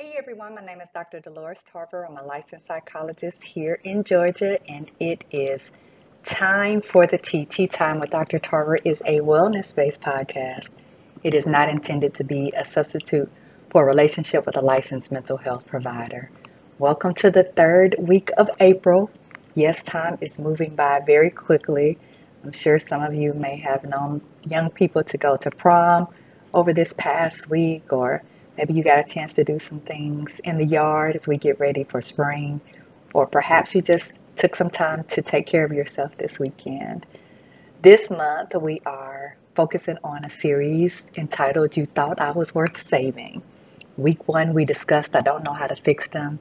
Hey everyone, my name is Dr. Dolores Tarver. I'm a licensed psychologist here in Georgia, and it is time for the. T Time with Dr. Tarver is a wellness based podcast. It is not intended to be a substitute for a relationship with a licensed mental health provider. Welcome to the third week of April. Yes, time is moving by very quickly. I'm sure some of you may have known young people to go to prom over this past week or Maybe you got a chance to do some things in the yard as we get ready for spring, or perhaps you just took some time to take care of yourself this weekend. This month, we are focusing on a series entitled You Thought I Was Worth Saving. Week one, we discussed I Don't Know How to Fix Them,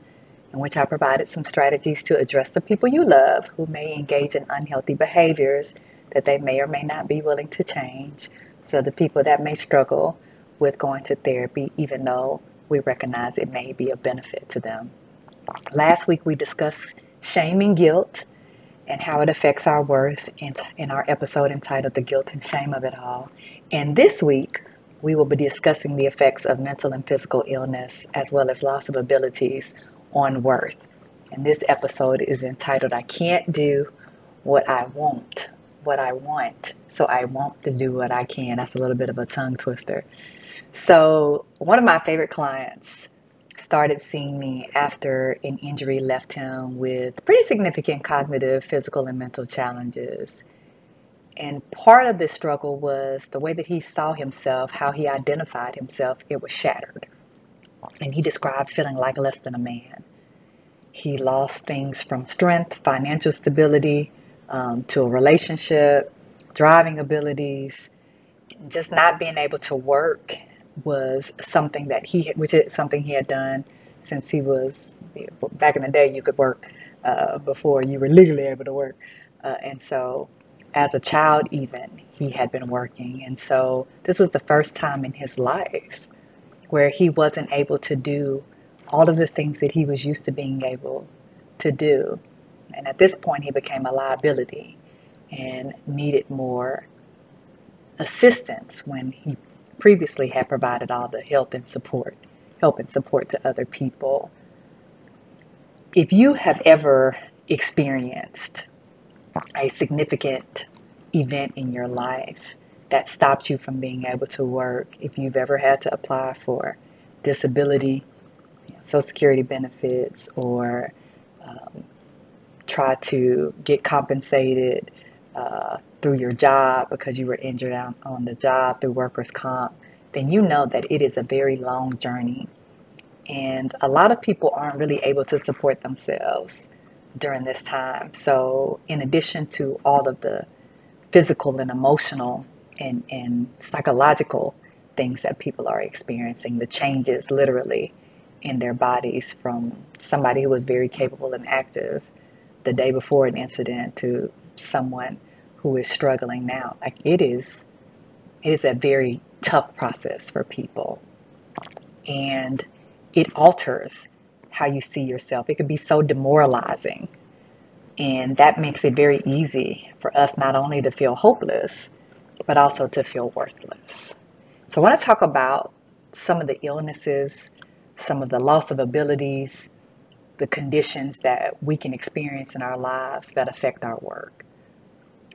in which I provided some strategies to address the people you love who may engage in unhealthy behaviors that they may or may not be willing to change. So, the people that may struggle with going to therapy, even though we recognize it may be a benefit to them. Last week we discussed shame and guilt and how it affects our worth in, in our episode entitled The Guilt and Shame of It All. And this week we will be discussing the effects of mental and physical illness as well as loss of abilities on worth. And this episode is entitled I Can't Do What I Want, What I Want, so I want to do what I can. That's a little bit of a tongue twister. So, one of my favorite clients started seeing me after an injury left him with pretty significant cognitive, physical, and mental challenges. And part of this struggle was the way that he saw himself, how he identified himself, it was shattered. And he described feeling like less than a man. He lost things from strength, financial stability, um, to a relationship, driving abilities, just not being able to work was something that he, which is something he had done since he was back in the day. You could work uh, before you were legally able to work, uh, and so as a child, even he had been working, and so this was the first time in his life where he wasn't able to do all of the things that he was used to being able to do. And at this point, he became a liability and needed more assistance when he previously had provided all the help and support, help and support to other people. If you have ever experienced a significant event in your life that stopped you from being able to work, if you've ever had to apply for disability, Social Security benefits, or um, try to get compensated uh, through your job because you were injured on, on the job through workers' comp, then you know that it is a very long journey. And a lot of people aren't really able to support themselves during this time. So, in addition to all of the physical and emotional and, and psychological things that people are experiencing, the changes literally in their bodies from somebody who was very capable and active the day before an incident to someone who is struggling now. Like it is, it is a very tough process for people. And it alters how you see yourself. It can be so demoralizing. And that makes it very easy for us not only to feel hopeless, but also to feel worthless. So I want to talk about some of the illnesses, some of the loss of abilities, the conditions that we can experience in our lives that affect our work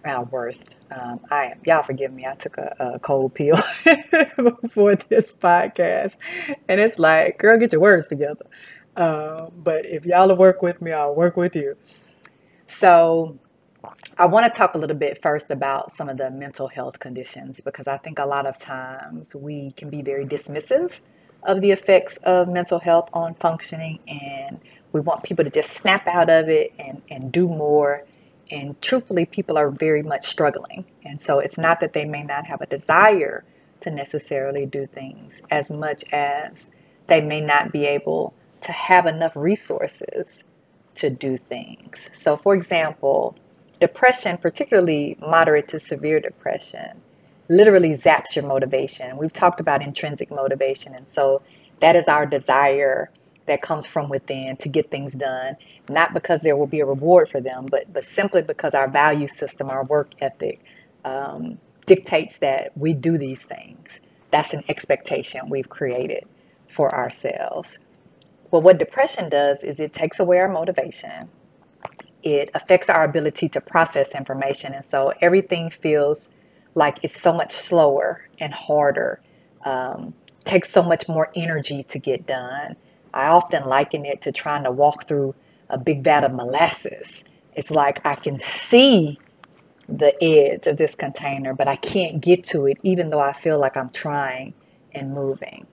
our worth. Um, I y'all forgive me. I took a, a cold pill before this podcast, and it's like, girl, get your words together. Um, but if y'all work with me, I'll work with you. So, I want to talk a little bit first about some of the mental health conditions because I think a lot of times we can be very dismissive of the effects of mental health on functioning, and we want people to just snap out of it and, and do more and truthfully, people are very much struggling. And so it's not that they may not have a desire to necessarily do things as much as they may not be able to have enough resources to do things. So, for example, depression, particularly moderate to severe depression, literally zaps your motivation. We've talked about intrinsic motivation, and so that is our desire that comes from within to get things done, not because there will be a reward for them, but, but simply because our value system, our work ethic, um, dictates that we do these things. That's an expectation we've created for ourselves. Well, what depression does is it takes away our motivation. It affects our ability to process information. And so everything feels like it's so much slower and harder, um, takes so much more energy to get done. I often liken it to trying to walk through a big vat of molasses. It's like I can see the edge of this container, but I can't get to it, even though I feel like I'm trying and moving.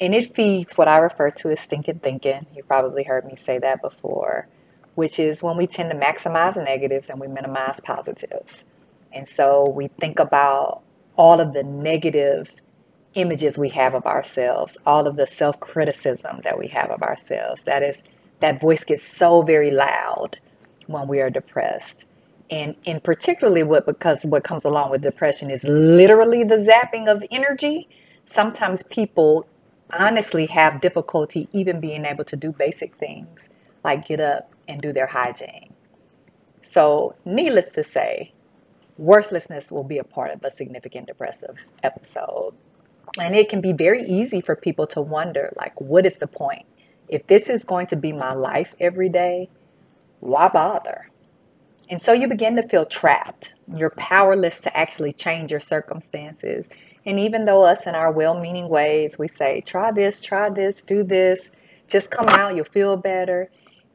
And it feeds what I refer to as stinking thinking. You probably heard me say that before, which is when we tend to maximize negatives and we minimize positives. And so we think about all of the negative images we have of ourselves, all of the self criticism that we have of ourselves. That is, that voice gets so very loud when we are depressed. And in particularly what because what comes along with depression is literally the zapping of energy. Sometimes people honestly have difficulty even being able to do basic things like get up and do their hygiene. So, needless to say, worthlessness will be a part of a significant depressive episode. And it can be very easy for people to wonder, like, what is the point? If this is going to be my life every day, why bother? And so you begin to feel trapped. You're powerless to actually change your circumstances. And even though us in our well meaning ways, we say, try this, try this, do this, just come out, you'll feel better.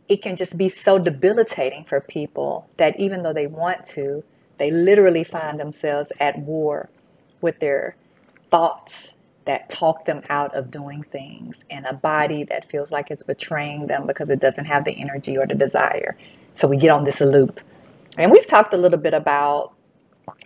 It can just be so debilitating for people that even though they want to, they literally find themselves at war with their thoughts that talk them out of doing things and a body that feels like it's betraying them because it doesn't have the energy or the desire. So we get on this loop. And we've talked a little bit about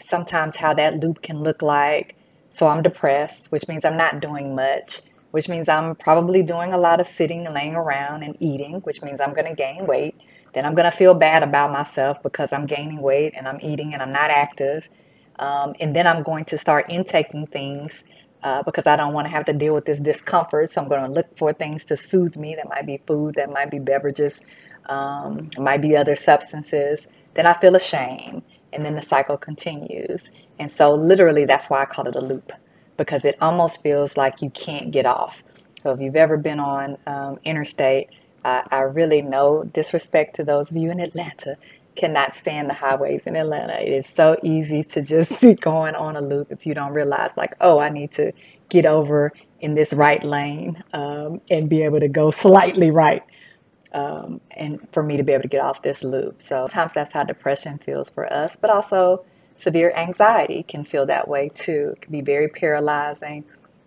sometimes how that loop can look like. So I'm depressed, which means I'm not doing much, which means I'm probably doing a lot of sitting and laying around and eating, which means I'm going to gain weight. Then I'm going to feel bad about myself because I'm gaining weight and I'm eating and I'm not active. Um, and then I'm going to start intaking things uh, because I don't want to have to deal with this discomfort. So I'm going to look for things to soothe me. That might be food, that might be beverages, um, might be other substances. Then I feel ashamed, and then the cycle continues. And so, literally, that's why I call it a loop because it almost feels like you can't get off. So, if you've ever been on um, interstate, I, I really no disrespect to those of you in Atlanta cannot stand the highways in Atlanta. It is so easy to just be going on a loop if you don't realize, like, oh, I need to get over in this right lane um, and be able to go slightly right um, and for me to be able to get off this loop. So sometimes that's how depression feels for us, but also severe anxiety can feel that way too. It can be very paralyzing.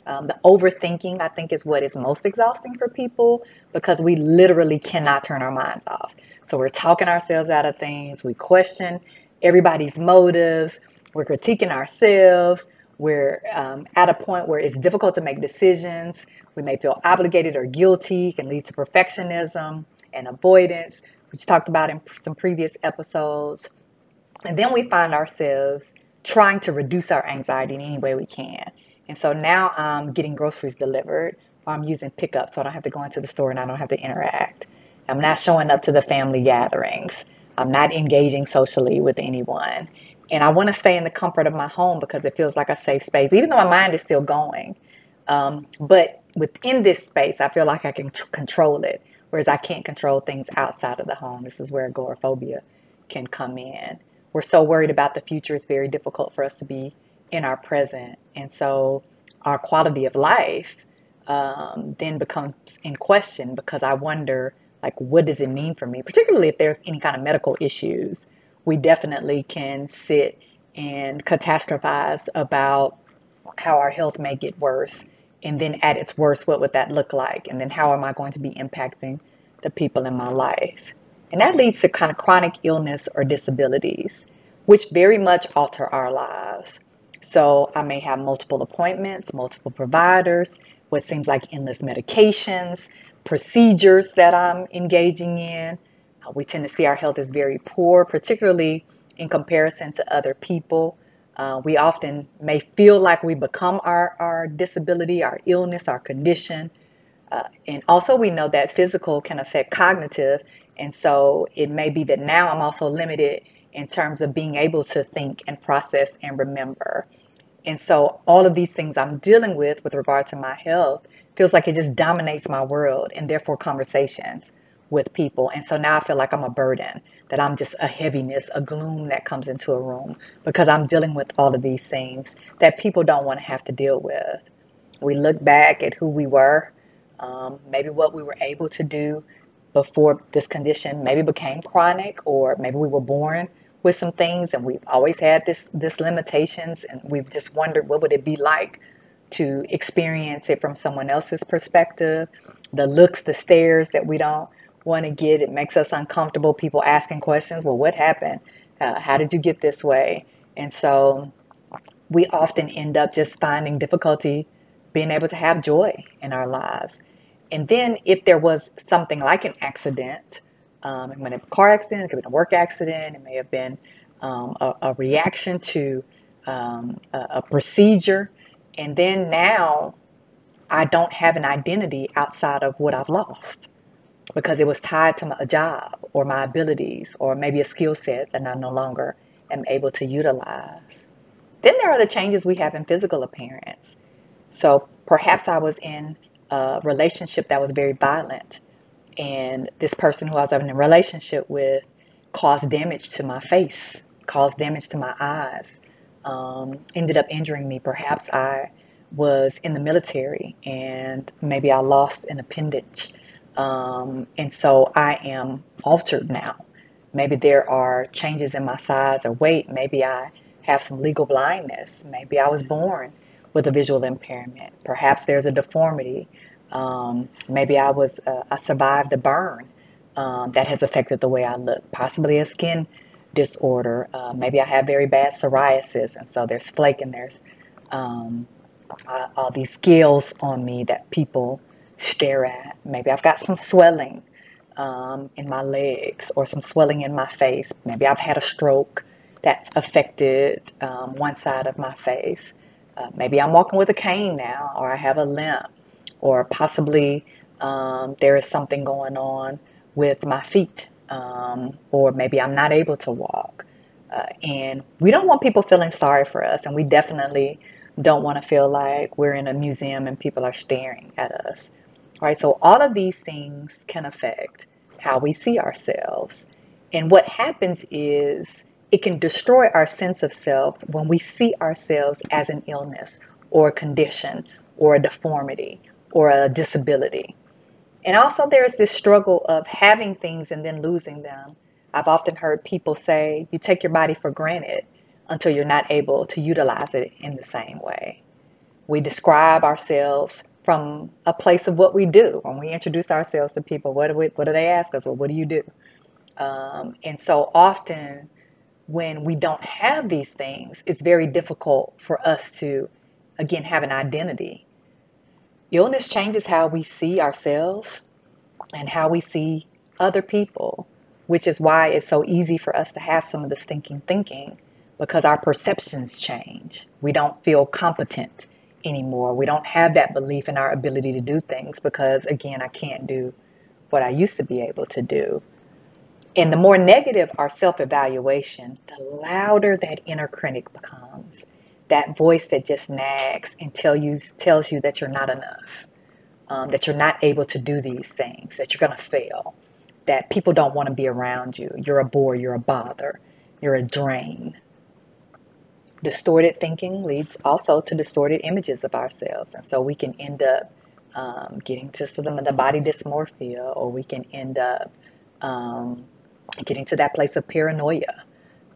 Um, the overthinking, I think, is what is most exhausting for people because we literally cannot turn our minds off. So we're talking ourselves out of things, we question everybody's motives, we're critiquing ourselves, we're um, at a point where it's difficult to make decisions. We may feel obligated or guilty, can lead to perfectionism and avoidance, which talked about in some previous episodes. And then we find ourselves trying to reduce our anxiety in any way we can. And so now I'm getting groceries delivered, I'm using pickup so I don't have to go into the store and I don't have to interact. I'm not showing up to the family gatherings. I'm not engaging socially with anyone. And I want to stay in the comfort of my home because it feels like a safe space, even though my mind is still going. Um, but within this space, I feel like I can t- control it whereas I can't control things outside of the home. This is where agoraphobia can come in. We're so worried about the future, it's very difficult for us to be in our present. And so our quality of life um, then becomes in question because I wonder, like, what does it mean for me? Particularly if there's any kind of medical issues, we definitely can sit and catastrophize about how our health may get worse and then at its worst, what would that look like? And then how am I going to be impacting the people in my life? And that leads to kind of chronic illness or disabilities, which very much alter our lives. So I may have multiple appointments, multiple providers, what seems like endless medications, procedures that I'm engaging in. Uh, we tend to see our health as very poor, particularly in comparison to other people. Uh, we often may feel like we become our, our disability, our illness, our condition. Uh, and also, we know that physical can affect cognitive. And so, it may be that now I'm also limited in terms of being able to think and process and remember. And so all of these things I'm dealing with with regard to my health feels like it just dominates my world and therefore conversations with people. And so now I feel like I'm a burden, that I'm just a heaviness, a gloom that comes into a room because I'm dealing with all of these things that people don't want to have to deal with. We look back at who we were, um, maybe what we were able to do before this condition maybe became chronic, or maybe we were born with some things and we've always had this this limitations and we've just wondered what would it be like to experience it from someone else's perspective. The looks the stares that we don't want to get it makes us uncomfortable people asking questions well what happened? Uh, how did you get this way? And so we often end up just finding difficulty being able to have joy in our lives. And then if there was something like an accident um, it might have been a car accident, it could have been a work accident, it may have been um, a, a, reaction to um, a, a procedure. And then now I don't have an identity outside of what I've lost because it was tied to my, a job or my abilities or maybe a skill set that I no longer am able to utilize. Then there are the changes we have in physical appearance. So perhaps I was in a relationship that was very violent and this person who I was having a relationship with caused damage to my face, caused damage to my eyes, um, ended up injuring me. Perhaps I was in the military and maybe I lost an appendage. Um, and so I am altered now. Maybe there are changes in my size or weight. Maybe I have some legal blindness. Maybe I was born with a visual impairment. Perhaps there's a deformity. Um, maybe I was uh, I survived a burn um, that has affected the way I look. Possibly a skin disorder. Uh, maybe I have very bad psoriasis, and so there's flake and there's um, uh, all these scales on me that people stare at. Maybe I've got some swelling um, in my legs or some swelling in my face. Maybe I've had a stroke that's affected um, one side of my face. Uh, maybe I'm walking with a cane now, or I have a limp or possibly um, there is something going on with my feet, um, or maybe I'm not able to walk. Uh, and we don't want people feeling sorry for us, and we definitely don't want to feel like we're in a museum and people are staring at us. Right? So, all of these things can affect how we see ourselves. And what happens is it can destroy our sense of self when we see ourselves as an illness or a condition or a deformity or a disability. And also, there's this struggle of having things and then losing them. I've often heard people say you take your body for granted until you're not able to utilize it in the same way. We describe ourselves from a place of what we do. When we introduce ourselves to people, what do, we, what do they ask us? Well, what do you do? Um, and so often, when we don't have these things, it's very difficult for us to, again, have an identity illness changes how we see ourselves and how we see other people, which is why it's so easy for us to have some of this stinking thinking because our perceptions change. We don't feel competent anymore. We don't have that belief in our ability to do things because, again, I can't do what I used to be able to do. And the more negative our self evaluation, the louder that inner critic becomes that voice that just nags and tell you tells you that you're not enough, um, that you're not able to do these things, that you're going to fail, that people don't want to be around you. You're a bore. You're a bother. You're a drain. Distorted thinking leads also to distorted images of ourselves, and so we can end up um, getting to some of the body dysmorphia, or we can end up um, getting to that place of paranoia.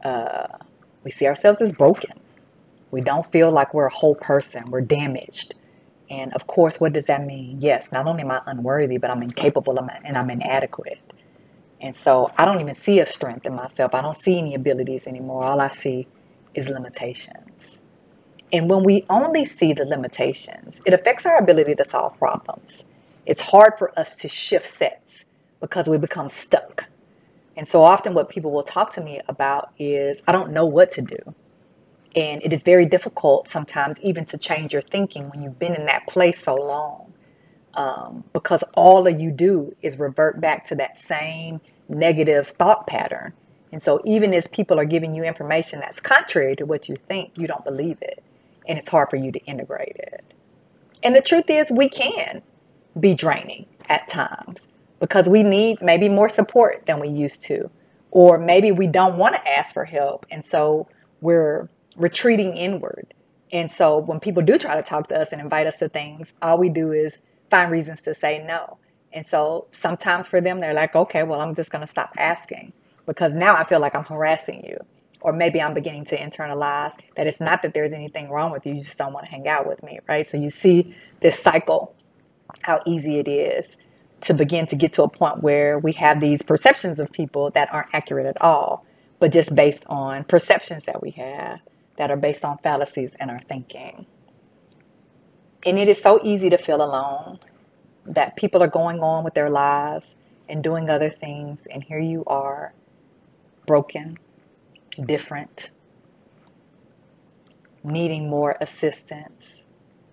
Uh, we see ourselves as broken we don't feel like we're a whole person, we're damaged. And of course, what does that mean? Yes, not only am I unworthy, but I'm incapable and I'm inadequate. And so I don't even see a strength in myself. I don't see any abilities anymore. All I see is limitations. And when we only see the limitations, it affects our ability to solve problems. It's hard for us to shift sets because we become stuck. And so often, what people will talk to me about is I don't know what to do. And it is very difficult sometimes even to change your thinking when you've been in that place so long. Um, because all that you do is revert back to that same negative thought pattern. And so even as people are giving you information that's contrary to what you think, you don't believe it. and it's hard for you to integrate it. And the truth is, we can be draining at times because we need maybe more support than we used to. Or maybe we don't want to ask for help. And so we're retreating inward. And so when people do try to talk to us and invite us to things, all we do is find reasons to say no. And so sometimes for them, they're like, okay, well, I'm just going to stop asking because now I feel like I'm harassing you. Or maybe I'm beginning to internalize that it's not that there's anything wrong with you, you just don't want to hang out with me, right? So you see this cycle, how easy it is to begin to get to a point where we have these perceptions of people that aren't accurate at all, but just based on perceptions that we have that are based on fallacies in our thinking. And it is so easy to feel alone that people are going on with their lives and doing other things, and here you are, broken, different, needing more assistance,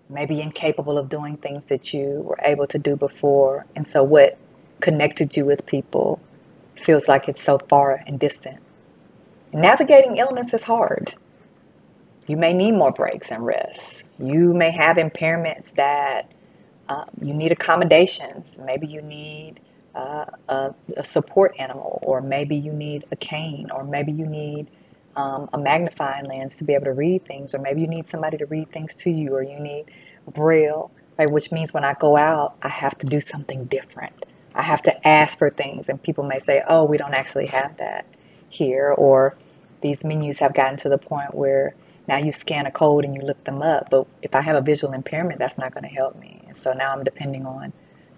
maybe incapable of doing things that you were able to do before. And so, what connected you with people feels like it's so far and distant. Navigating illness is hard. You may need more breaks and rest. You may have impairments that um, you need accommodations. Maybe you need uh, a, a, support animal, or maybe you need a cane, or maybe you need um, a magnifying lens to be able to read things, or maybe you need somebody to read things to you, or you need braille, right? Which means when I go out, I have to do something different. I have to ask for things, and people may say, "Oh, we don't actually have that here," or these menus have gotten to the point where now you scan a code and you look them up. But if I have a visual impairment, that's not going to help me. And so now I'm depending on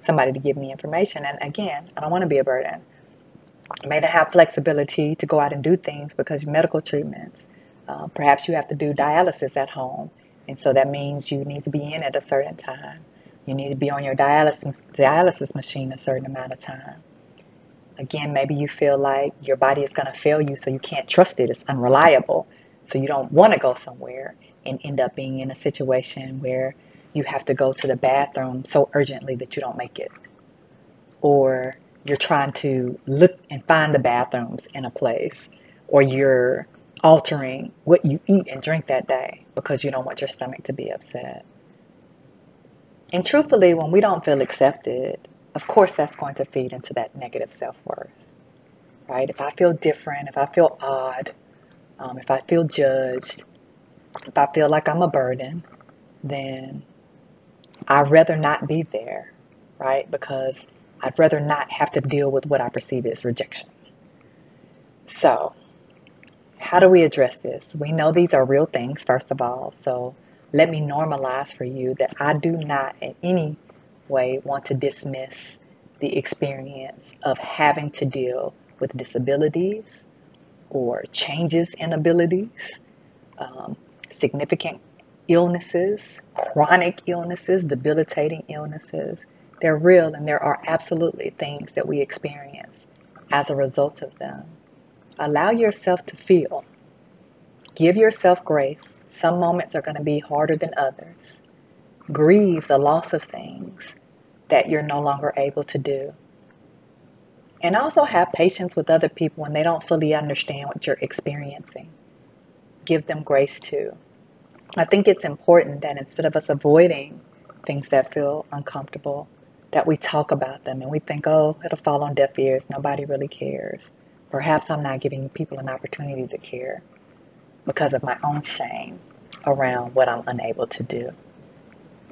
somebody to give me information. And again, I don't want to be a burden. I may not have flexibility to go out and do things because medical treatments. Uh, perhaps you have to do dialysis at home. And so that means you need to be in at a certain time. You need to be on your dialysis, dialysis machine a certain amount of time. Again, maybe you feel like your body is going to fail you, so you can't trust it. It's unreliable. So you don't want to go somewhere and end up being in a situation where you have to go to the bathroom so urgently that you don't make it. Or you're trying to look and find the bathrooms in a place, or you're altering what you eat and drink that day because you don't want your stomach to be upset. And truthfully, when we don't feel accepted, of course that's going to feed into that negative self worth. Right? If I feel different, if I feel odd, um, if I feel judged, if I feel like I'm a burden, then I'd rather not be there, right? Because I'd rather not have to deal with what I perceive as rejection. So, how do we address this? We know these are real things, first of all. So, let me normalize for you that I do not in any way want to dismiss the experience of having to deal with disabilities or changes in abilities, um, significant illnesses, chronic illnesses, debilitating illnesses. They're real and there are absolutely things that we experience as a result of them. Allow yourself to feel. Give yourself grace. Some moments are going to be harder than others. Grieve the loss of things that you're no longer able to do. And also have patience with other people when they don't fully understand what you're experiencing. Give them grace too. I think it's important that instead of us avoiding things that feel uncomfortable, that we talk about them and we think, oh, it'll fall on deaf ears. Nobody really cares. Perhaps I'm not giving people an opportunity to care because of my own shame around what I'm unable to do.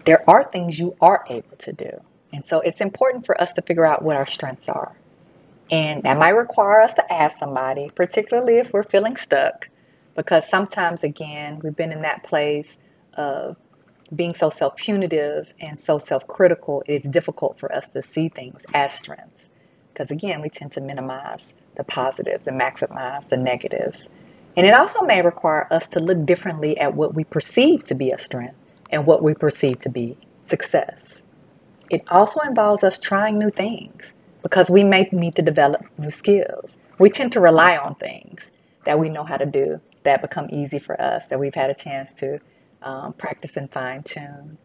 There are things you are able to do. And so it's important for us to figure out what our strengths are. And that might require us to ask somebody, particularly if we're feeling stuck, because sometimes, again, we've been in that place of being so self punitive and so self critical, it's difficult for us to see things as strengths. Because, again, we tend to minimize the positives and maximize the negatives. And it also may require us to look differently at what we perceive to be a strength and what we perceive to be success. It also involves us trying new things because we may need to develop new skills. We tend to rely on things that we know how to do that become easy for us, that we've had a chance to um, practice and fine tune.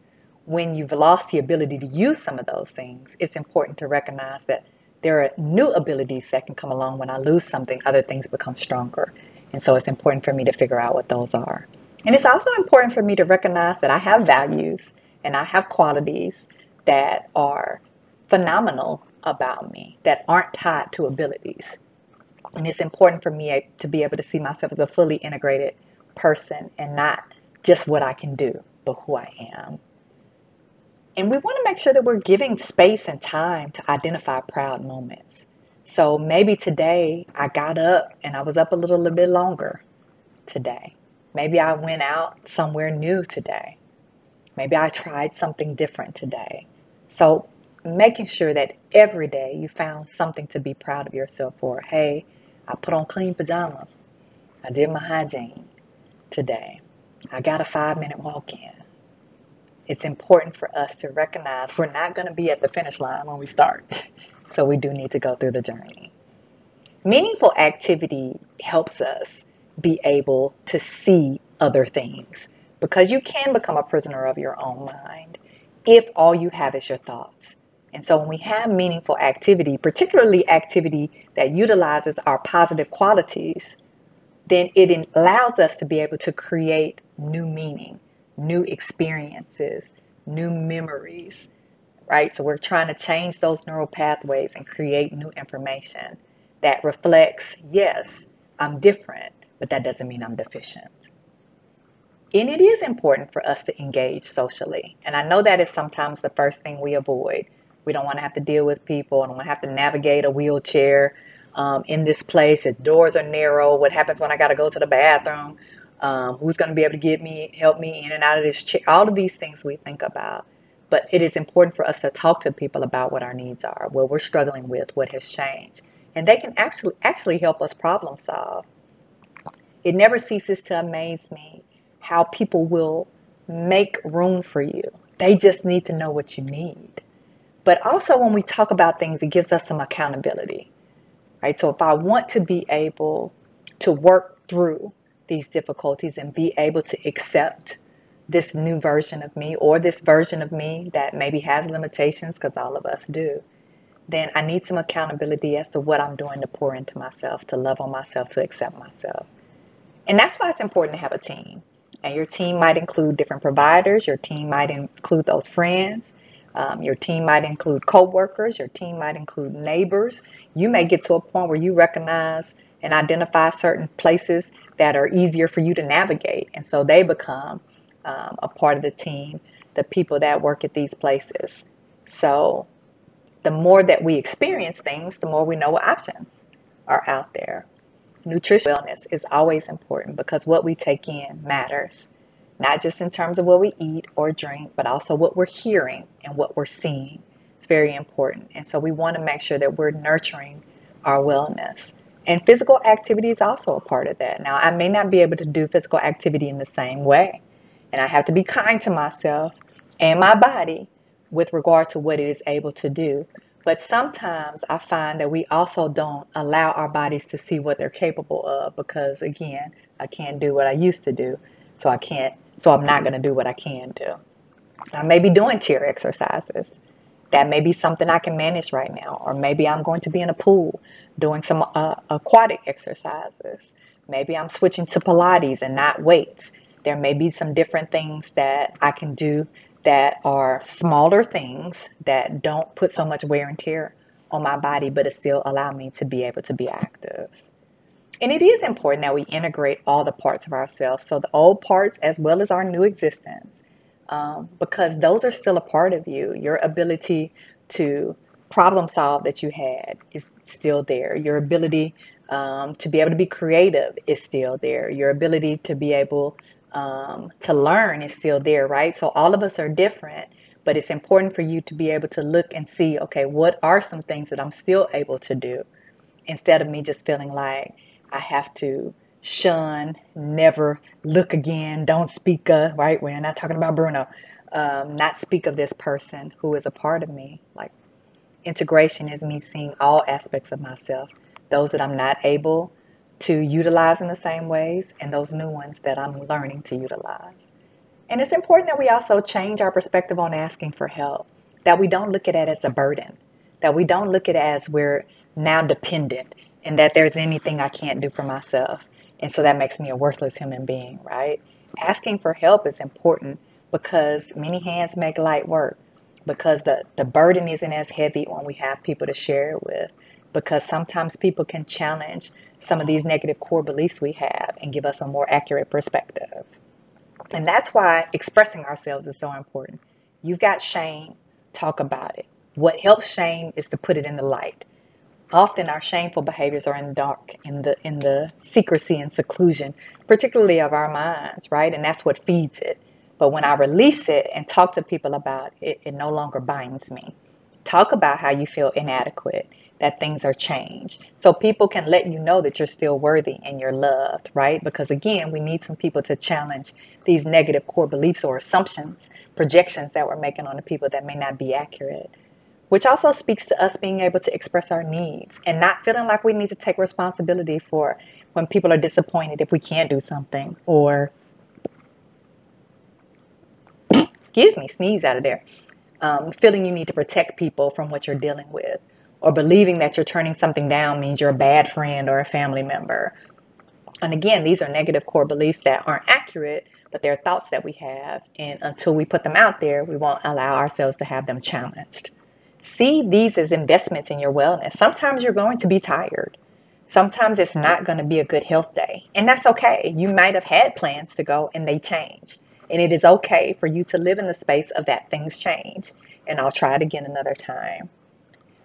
When you've lost the ability to use some of those things, it's important to recognize that there are new abilities that can come along when I lose something, other things become stronger. And so it's important for me to figure out what those are. And it's also important for me to recognize that I have values and I have qualities that are phenomenal about me that aren't tied to abilities. And it's important for me eh, to be able to see myself as a fully integrated person and not just what I can do, but who I am. And we want to make sure that we're giving space and time to identify proud moments. So maybe today I got up and I was up a little, little bit longer today. Maybe I went out somewhere new today. Maybe I tried something different today. So making sure that every day you found something to be proud of yourself for. Hey, I put on clean pajamas. I did my hygiene today. I got a five minute walk in. It's important for us to recognize we're not going to be at the finish line when we start. So we do need to go through the journey. Meaningful activity helps us be able to see other things because you can become a prisoner of your own mind if all you have is your thoughts. And so when we have meaningful activity, particularly activity that utilizes our positive qualities, then it allows us to be able to create new meaning, new experiences, new memories, right? So we're trying to change those neural pathways and create new information that reflects, yes, I'm different, but that doesn't mean I'm deficient. And it is important for us to engage socially. And I know that is sometimes the first thing we avoid. We don't want to have to deal with people. I don't want to have to navigate a wheelchair um, in this place. The doors are narrow. What happens when I got to go to the bathroom? Um, who's going to be able to get me, help me in and out of this chair? All of these things we think about. But it is important for us to talk to people about what our needs are, what we're struggling with, what has changed. And they can actually actually help us problem solve. It never ceases to amaze me how people will make room for you. They just need to know what you need. But also when we talk about things, it gives us some accountability. Right? So if I want to be able to work through these difficulties and be able to accept this new version of me or this version of me that maybe has limitations because all of us do, then I need some accountability as to what I'm doing to pour into myself, to love on myself, to accept myself. And that's why it's important to have a team. And your team might include different providers, your team might include those friends, um, your team might include coworkers, your team might include neighbors. You may get to a point where you recognize and identify certain places that are easier for you to navigate. And so they become um, a part of the team, the people that work at these places. So the more that we experience things, the more we know what options are out there. Nutrition wellness is always important because what we take in matters, not just in terms of what we eat or drink, but also what we're hearing and what we're seeing. It's very important. And so we want to make sure that we're nurturing our wellness. And physical activity is also a part of that. Now, I may not be able to do physical activity in the same way, and I have to be kind to myself and my body with regard to what it is able to do. But sometimes I find that we also don't allow our bodies to see what they're capable of because, again, I can't do what I used to do. So I can't, so I'm not going to do what I can do. I may be doing chair exercises. That may be something I can manage right now. Or maybe I'm going to be in a pool doing some uh, aquatic exercises. Maybe I'm switching to Pilates and not weights. There may be some different things that I can do that are smaller things that don't put so much wear and tear on my body, but it still allow me to be able to be active. And it is important that we integrate all the parts of ourselves, so the old parts as well as our new existence, um, because those are still a part of you. Your ability to problem solve that you had is still there. Your ability um, to be able to be creative is still there. Your ability to be able um, to learn is still there, right? So all of us are different, but it's important for you to be able to look and see, okay, what are some things that I'm still able to do instead of me just feeling like I have to shun, never look again, don't speak of, right? We're not talking about Bruno. Um, not speak of this person who is a part of me. Like integration is me seeing all aspects of myself, those that I'm not able to utilize in the same ways and those new ones that I'm learning to utilize. And it's important that we also change our perspective on asking for help, that we don't look at it as a burden, that we don't look at it as we're now dependent and that there's anything I can't do for myself. And so that makes me a worthless human being, right? Asking for help is important because many hands make light work, because the, the burden isn't as heavy when we have people to share it with, because sometimes people can challenge some of these negative core beliefs we have and give us a more accurate perspective. And that's why expressing ourselves is so important. You've got shame, talk about it. What helps shame is to put it in the light. Often our shameful behaviors are in the dark, in the in the secrecy and seclusion, particularly of our minds, right? And that's what feeds it. But when I release it and talk to people about it, it no longer binds me. Talk about how you feel inadequate that things are changed. So people can let you know that you're still worthy and you're loved, right? Because again, we need some people to challenge these negative core beliefs or assumptions, projections that we're making on the people that may not be accurate. Which also speaks to us being able to express our needs and not feeling like we need to take responsibility for when people are disappointed if we can't do something or, excuse me, sneeze out of there. Um, feeling you need to protect people from what you're dealing with or believing that you're turning something down means you're a bad friend or a family member. And again, these are negative core beliefs that aren't accurate, but they're thoughts that we have. And until we put them out there, we won't allow ourselves to have them challenged. See these as investments in your wellness. Sometimes you're going to be tired. Sometimes it's not going to be a good health day. And that's okay. You might have had plans to go and they change. And it is okay for you to live in the space of that things change. And I'll try it again another time.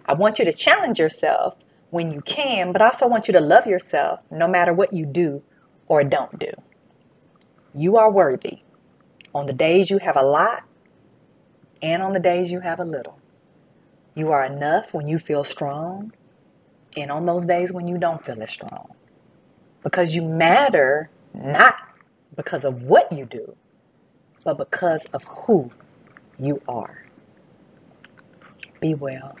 I want you to challenge yourself when you can, but I also want you to love yourself no matter what you do or don't do. You are worthy on the days you have a lot and on the days you have a little. You are enough when you feel strong and on those days when you don't feel as strong. Because you matter not because of what you do, but because of who you are. Be well.